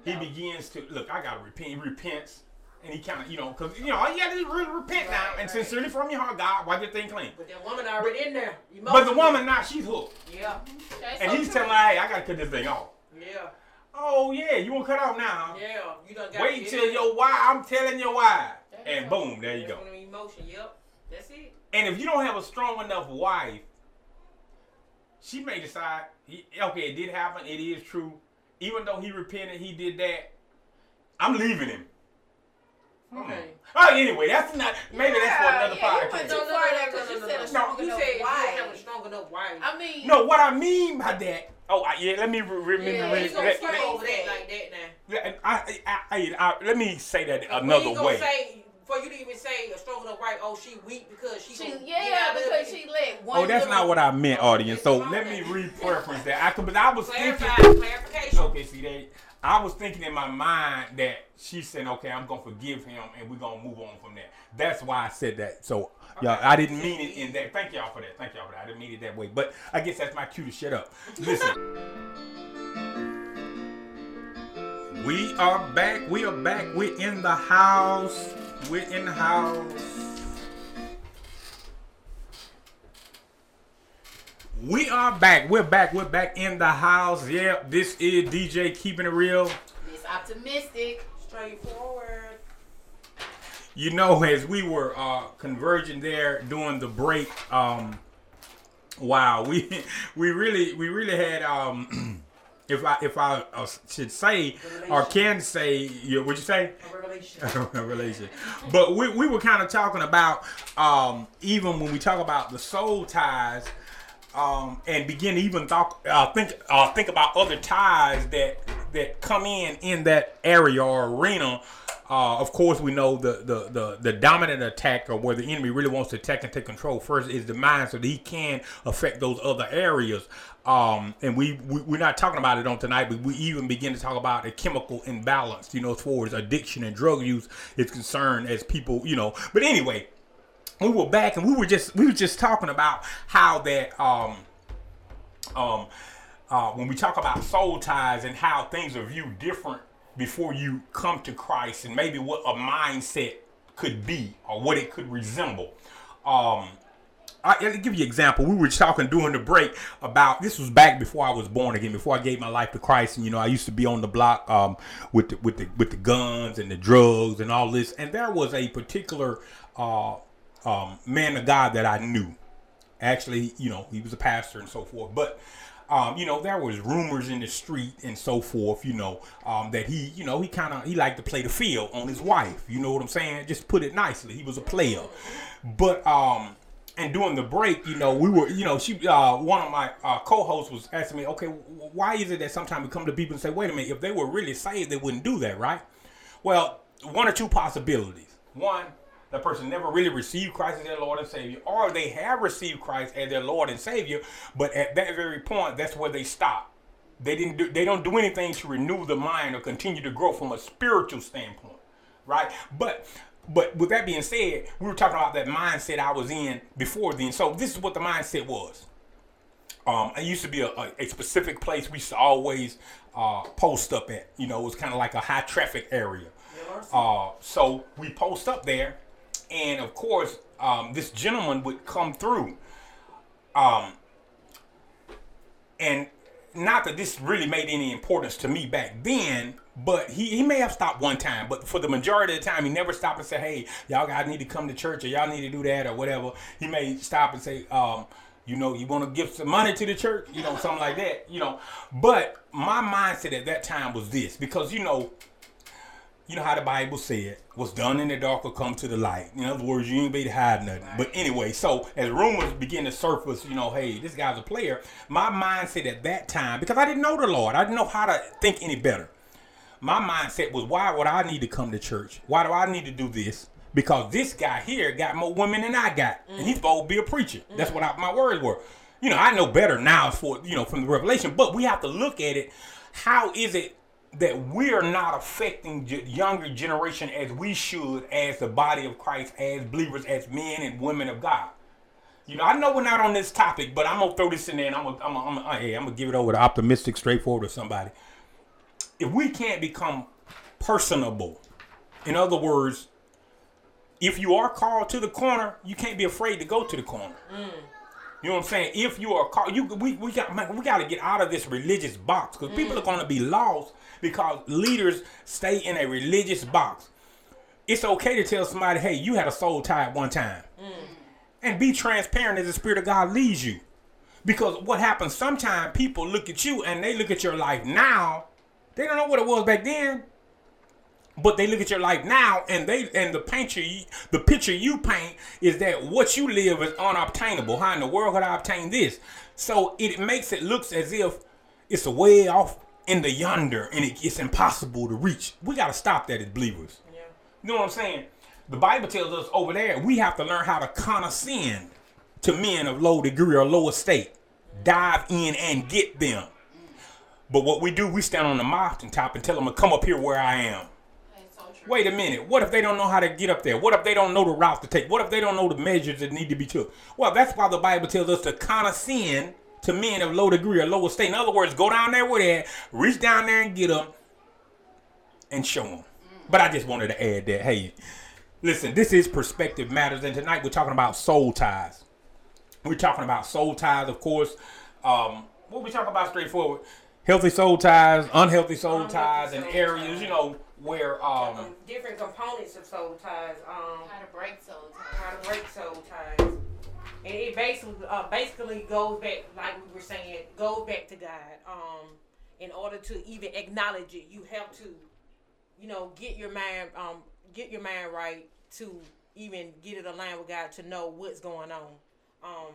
somebody's He begins to look. I gotta repent. He repents, and he kind of, you know, because you know, all you gotta do is really repent now, and right. sincerely from your heart, God, wipe your thing clean. But that woman already in there. But the woman now, she's hooked, Yeah. That's and so he's true. telling her, "Hey, I gotta cut this thing off." Yeah. Oh yeah, you want to cut off now? Yeah. You done got Wait yeah. till your why. I'm telling you why. There And you boom, there you That's go. one of them Emotion. Yep. That's it. And if you don't have a strong enough wife, she may decide, he- okay, it did happen, it is true. Even though he repented, he did that. I'm leaving him. Okay. Oh, anyway, that's not. Maybe that's for another yeah, you podcast. went No, too no, far no, there no, because no, you said no. a strong You enough said you don't have a strong enough wife. I mean, No, what I mean by that. Oh, I, yeah. Let me remember. Yeah, re- You he's gonna let, let- over that like that now. let- I, I, I, I- let me say that When another way. Say, for you to even say a strong enough wife, oh she weak because she, she, gonna get yeah, because she let one. Oh, that's not what I meant, Oh, audience. So let me then. re-preference that. I could, but I was Clarify, thinking. clarification. Okay, see, they, I was thinking in my mind that she said, "Okay, I'm gonna forgive him, and we're gonna move on from that." That's why I said that. So, y'all, I didn't mean it in that. Thank y'all for that. Thank y'all for that. I didn't mean it that way. But I guess that's my cue to shut up. Listen. We are back. We are back. We're in the house. We're in the house. We are back. We're back. We're back in the house. Yep, this is DJ Keeping It Real. It's optimistic. Straightforward. You know, as we were uh, converging there during the break, um, wow, we we really we really had um, if I if I uh, should say or can say, you what you say? A revelation. A relation. But we, we were kind of talking about um, even when we talk about the soul ties, um, and begin to even talk uh, think uh, think about other ties that that come in in that area or arena uh, of course, we know the, the, the, the dominant attack or where the enemy really wants to attack and take control first is the mind so that he can affect those other areas. Um, and we, we, we're not talking about it on tonight, but we even begin to talk about a chemical imbalance, you know, as far as addiction and drug use is concerned as people, you know. But anyway, we were back and we were just we were just talking about how that um um uh, when we talk about soul ties and how things are viewed different before you come to Christ and maybe what a mindset could be or what it could resemble. Um, I, will give you an example. We were talking during the break about this was back before I was born again, before I gave my life to Christ. And you know, I used to be on the block um, with the, with the with the guns and the drugs and all this. And there was a particular uh, um, man of God that I knew. Actually, you know, he was a pastor and so forth. But um, you know, there was rumors in the street and so forth, you know, um, that he, you know, he kind of he liked to play the field on his wife. You know what I'm saying? Just put it nicely. He was a player. But um, and during the break, you know, we were, you know, she, uh, one of my uh, co-hosts was asking me, okay, why is it that sometimes we come to people and say, wait a minute, if they were really saved, they wouldn't do that, right? Well, one or two possibilities. One, the person never really received Christ as their Lord and Savior, or they have received Christ as their Lord and Savior, but at that very point, that's where they stop. They didn't do, they don't do anything to renew the mind or continue to grow from a spiritual standpoint, right? But but with that being said, we were talking about that mindset I was in before then. So this is what the mindset was. Um, it used to be a, a, a specific place we used to always uh, post up at. You know, it was kind of like a high traffic area. Uh, so we post up there, and of course, um, this gentleman would come through. Um, and not that this really made any importance to me back then, but he, he may have stopped one time, but for the majority of the time, he never stopped and said, "Hey, y'all guys need to come to church, or y'all need to do that, or whatever." He may stop and say, um, "You know, you want to give some money to the church, you know, something like that, you know." But my mindset at that time was this, because you know, you know how the Bible said, "What's done in the dark will come to the light." In other words, you ain't be to hide nothing. But anyway, so as rumors begin to surface, you know, hey, this guy's a player. My mindset at that time, because I didn't know the Lord, I didn't know how to think any better. My mindset was, why would I need to come to church? Why do I need to do this? Because this guy here got more women than I got, mm. and he's supposed to be a preacher. Mm. That's what I, my words were. You know, I know better now for you know from the revelation, but we have to look at it. How is it that we're not affecting younger generation as we should as the body of Christ, as believers, as men and women of God. You know, I know we're not on this topic, but I'm gonna throw this in there, and I'm gonna, I'm gonna, I'm hey, I'm gonna give it over to optimistic, straightforward, or somebody. If we can't become personable, in other words, if you are called to the corner, you can't be afraid to go to the corner. Mm. You know what I'm saying? If you are called, you we, we got man, we got to get out of this religious box because mm. people are going to be lost because leaders stay in a religious box. It's okay to tell somebody, hey, you had a soul tie at one time. Mm. And be transparent as the Spirit of God leads you. Because what happens sometimes people look at you and they look at your life now. They don't know what it was back then. But they look at your life now and they and the picture you, the picture you paint is that what you live is unobtainable. How in the world could I obtain this? So it makes it looks as if it's a way off in the yonder and it, it's impossible to reach. We got to stop that as believers. Yeah. You know what I'm saying? The Bible tells us over there we have to learn how to condescend to men of low degree or low estate. Dive in and get them. But what we do, we stand on the mountaintop and tell them to come up here where I am. Wait a minute. What if they don't know how to get up there? What if they don't know the route to take? What if they don't know the measures that need to be took? Well, that's why the Bible tells us to condescend to men of low degree or low estate. In other words, go down there with that, reach down there and get them, and show them. But I just wanted to add that. Hey, listen, this is perspective matters, and tonight we're talking about soul ties. We're talking about soul ties, of course. Um, what we talk about straightforward: healthy soul ties, unhealthy soul unhealthy ties, and areas. Ties. You know where um, different components of soul ties. Um, how to break soul ties. How to break soul ties. And it basically uh, basically goes back, like we were saying, goes back to God. Um, in order to even acknowledge it, you have to, you know, get your mind um get your mind right to even get it aligned with God to know what's going on. Um,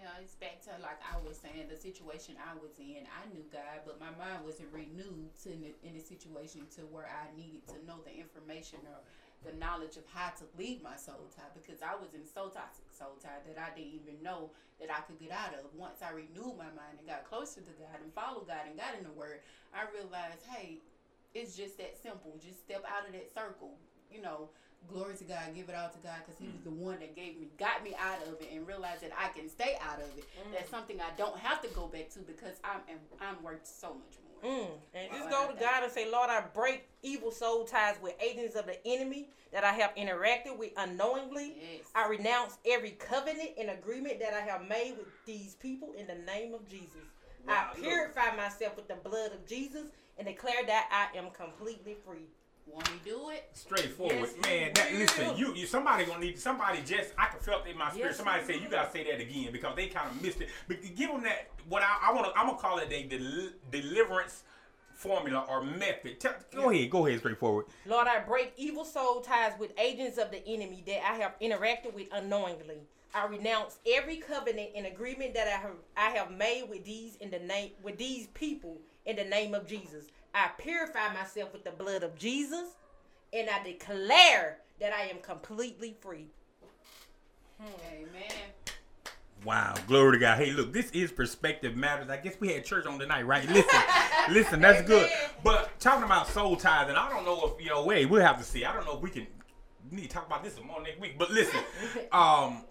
yeah, it's back to like I was saying, the situation I was in. I knew God, but my mind wasn't renewed to in the, in the situation to where I needed to know the information or the knowledge of how to leave my soul tie because I was in so toxic soul tie that I didn't even know that I could get out of. Once I renewed my mind and got closer to God and followed God and got in the Word, I realized, hey, it's just that simple. Just step out of that circle. You know, glory to God, give it all to God because He was the one that gave me, got me out of it, and realized that I can stay out of it. Mm. That's something I don't have to go back to because I'm I'm worth so much more. Mm. And just Wow. go to God and say, Lord, I break evil soul ties with agents of the enemy that I have interacted with unknowingly. Yes. I renounce every covenant and agreement that I have made with these people in the name of Jesus. Wow, I purify myself with the blood of Jesus and declare that I am completely free. Want me to do it? Straightforward, Yes, man. That, listen, you, you somebody gonna need somebody just I can felt it in my spirit. Yes, somebody you say you gotta say that again because they kind of missed it. But give them that what I, I want to. I'm gonna call it a del- deliverance formula or method. Tell, go ahead, go ahead, straightforward. Lord, I break evil soul ties with agents of the enemy that I have interacted with unknowingly. I renounce every covenant and agreement that I have I have made with these in the name with these people in the name of Jesus. I purify myself with the blood of Jesus, and I declare that I am completely free. Amen. Wow, glory to God. Hey, look, this is perspective matters. I guess we had church on tonight, right? Listen, listen, that's good. But talking about soul ties, and I don't know if you know. Wait, we'll have to see. I don't know if we can. We need to talk about this some more next week. But listen, um,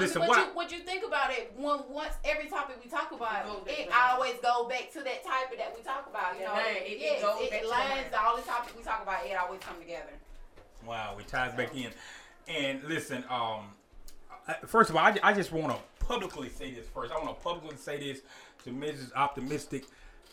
listen, what, what? you, what you think about it? One, once every topic we talk about, Go back it always go back to that topic that we talk about. You Yeah, know, man, it- it yes, goes it, back to lines that. all the topics we talk about. It always come together. Wow, it ties back in. And listen, um, first of all, I, I just want to publicly say this first. I want to publicly say this to Mrs. Optimistic.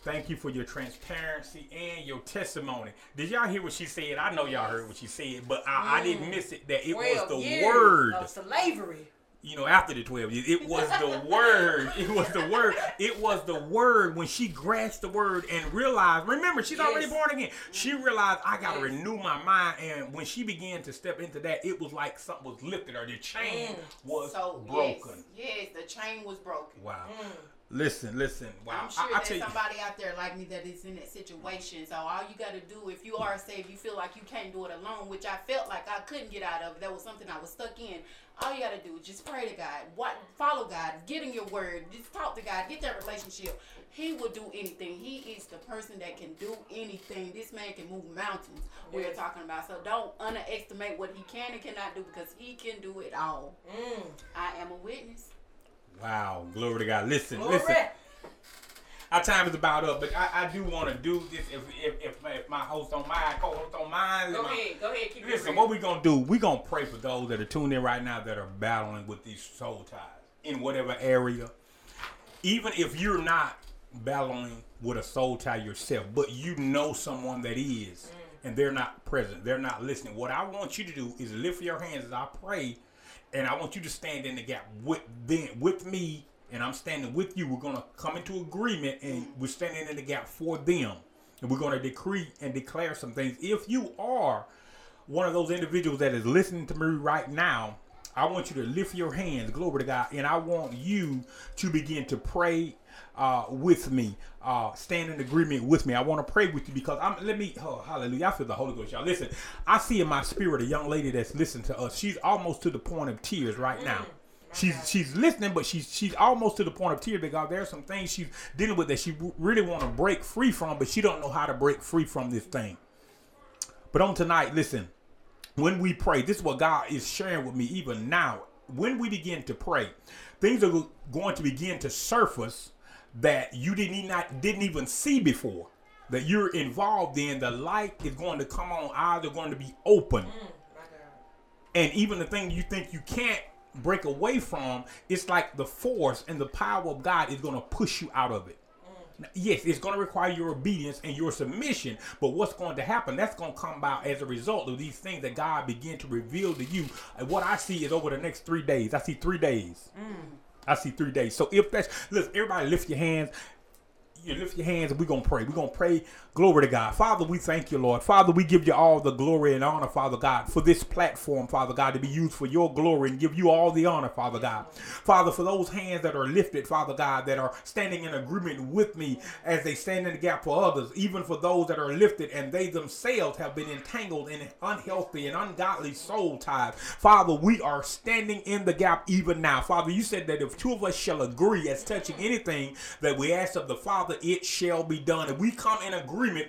Thank you for your transparency and your testimony. Did y'all hear what she said? I know y'all heard what she said, but I, I didn't miss it. That it was the years word. of slavery. You know, after the twelve years, it was the word. It was the word. It was the word when she grasped the word and realized. Remember, she's already born again. She realized I got to Yes. renew my mind. And when she began to step into that, it was like something was lifted or the chain Mm. was So broken. Yes, yes, the chain was broken. Wow. Mm. Listen, listen. Wow. I'm sure I, I there's tell you. somebody out there like me that is in that situation. So all you got to do, if you are saved, you feel like you can't do it alone, which I felt like I couldn't get out of. That was something I was stuck in. All you got to do is just pray to God, what follow God, get in your word, just talk to God, get that relationship. He will do anything. He is the person that can do anything. This man can move mountains. We're talking about. So don't underestimate what he can and cannot do because he can do it all. Mm. I am a witness. Wow. Glory to God. Listen, Glory. listen. Our time is about up, but I, I do want to do this if, if, if, my, if my host don't mind, co-host don't mind. Go my- ahead, go ahead, keep Listen, what we gonna do? We gonna pray for those that are tuned in right now that are battling with these soul ties in whatever area. Even if you're not battling with a soul tie yourself, but you know someone that is, mm. and they're not present, they're not listening. What I want you to do is lift your hands as I pray, and I want you to stand in the gap with them, with me, and I'm standing with you. We're gonna come into agreement, and we're standing in the gap for them, and we're gonna decree and declare some things. If you are one of those individuals that is listening to me right now, I want you to lift your hands, glory to God, and I want you to begin to pray uh, with me, uh, stand in agreement with me. I want to pray with you because I'm. Let me. Oh, hallelujah! I feel the Holy Ghost, y'all. Listen, I see in my spirit a young lady that's listening to us. She's almost to the point of tears right now. She's she's listening, but she's she's almost to the point of tears because there are some things she's dealing with that she really want to break free from, but she don't know how to break free from this thing. But on tonight, listen, when we pray, this is what God is sharing with me even now. When we begin to pray, things are going to begin to surface that you didn't not didn't even see before. That you're involved in, the light is going to come on, eyes are going to be open. Mm. And even the thing you think you can't break away from, it's like the force and the power of God is going to push you out of it. Now, Yes, it's going to require your obedience and your submission, but what's going to happen? That's going to come about as a result of these things that God begin to reveal to you. And what I see is over the next three days. I see three days. I see three days. So if that's listen, everybody lift your hands. You lift your hands and we're going to pray. We're going to pray. Glory to God. Father, we thank you, Lord. Father, we give you all the glory and honor, Father God, for this platform, Father God, to be used for your glory and give you all the honor, Father God. Father, for those hands that are lifted, Father God, that are standing in agreement with me as they stand in the gap for others, even for those that are lifted and they themselves have been entangled in unhealthy and ungodly soul ties. Father, we are standing in the gap even now. Father, you said that if two of us shall agree as touching anything that we ask of the Father, it shall be done. And we come in agreement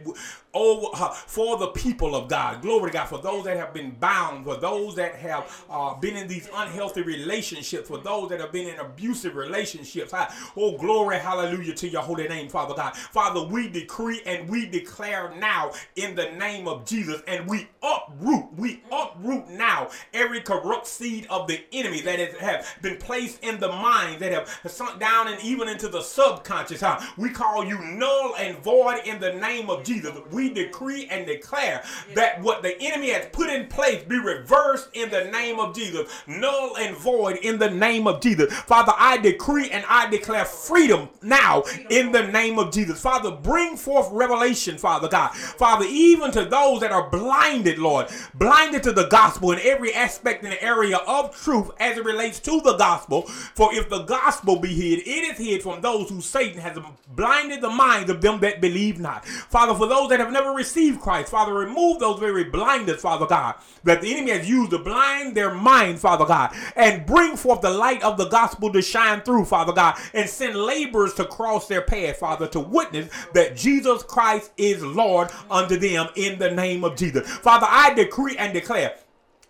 uh, for the people of God. Glory to God. For those that have been bound, for those that have uh, been in these unhealthy relationships, for those that have been in abusive relationships. Oh, glory, hallelujah to your holy name, Father God. Father, we decree and we declare now in the name of Jesus, and we uproot, we uproot now every corrupt seed of the enemy that has have been placed in the mind, that have sunk down and even into the subconscious. We call you null and void in the name name of Jesus, we decree and declare that what the enemy has put in place be reversed in the name of Jesus, null and void in the name of Jesus. Father, I decree and I declare freedom now in the name of Jesus. Father, bring forth revelation, Father God. Father, even to those that are blinded, Lord, blinded to the gospel in every aspect and area of truth as it relates to the gospel. For if the gospel be hid, it is hid from those who Satan has blinded the minds of them that believe not. Father, for those that have never received Christ, Father, remove those very blinders, Father God, that the enemy has used to blind their mind, Father God, and bring forth the light of the gospel to shine through, Father God, and send laborers to cross their path, Father, to witness that Jesus Christ is Lord unto them in the name of Jesus. Father, I decree and declare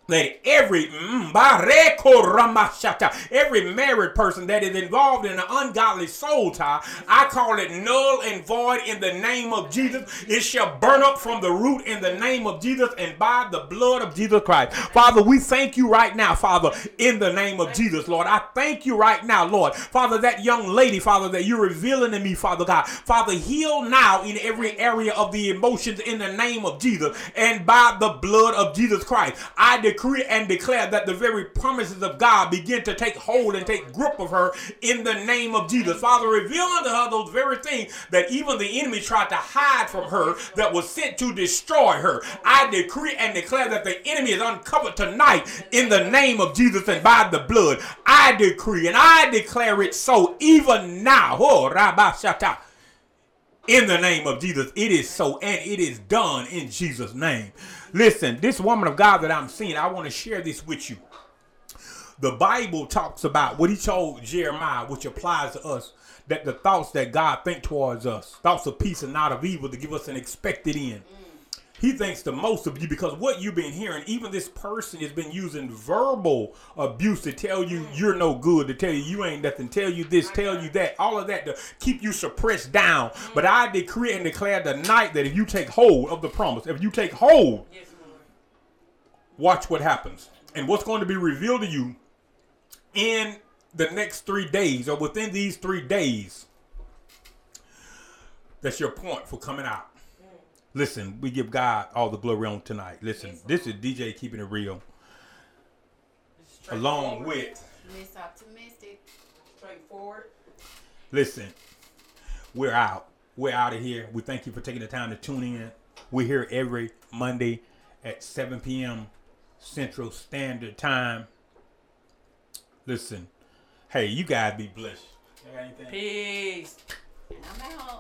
that every mm, every married person that is involved in an ungodly soul tie, I call it null and void in the name of Jesus. It shall burn up from the root in the name of Jesus and by the blood of Jesus Christ. Father, we thank you right now, Father, in the name of Jesus, Lord. I thank you right now, Lord. Father, that young lady, Father, that you're revealing to me, Father God. Father, heal now in every area of the emotions in the name of Jesus and by the blood of Jesus Christ. I decree and declare that the very promises of God begin to take hold and take grip of her in the name of Jesus. Father, reveal unto her those very things that even the enemy tried to hide from her that was sent to destroy her. I decree and declare that the enemy is uncovered tonight in the name of Jesus and by the blood. I decree and I declare it so even now. Oh, in the name of Jesus. It is so and it is done in Jesus' name. Listen, this woman of God that I'm seeing, I want to share this with you. The Bible talks about what he told Jeremiah, which applies to us, that the thoughts that God think towards us, thoughts of peace and not of evil, to give us an expected end. He thinks the most of you because what you've been hearing, even this person has been using verbal abuse to tell you you're no good, to tell you you ain't nothing, tell you this, tell you that, all of that to keep you suppressed down. But I decree and declare tonight that if you take hold of the promise, if you take hold, watch what happens. And what's going to be revealed to you in the next three days or within these three days. That's your point for coming out. Listen, we give God all the glory on tonight. Listen, yes, this is DJ keeping it real. Along with Miss Optimistic. Straightforward. Listen, we're out. We're out of here. We thank you for taking the time to tune in. We're here every Monday at 7 p.m. Central Standard Time. Listen, hey, you guys be blessed. Peace. And I'm out.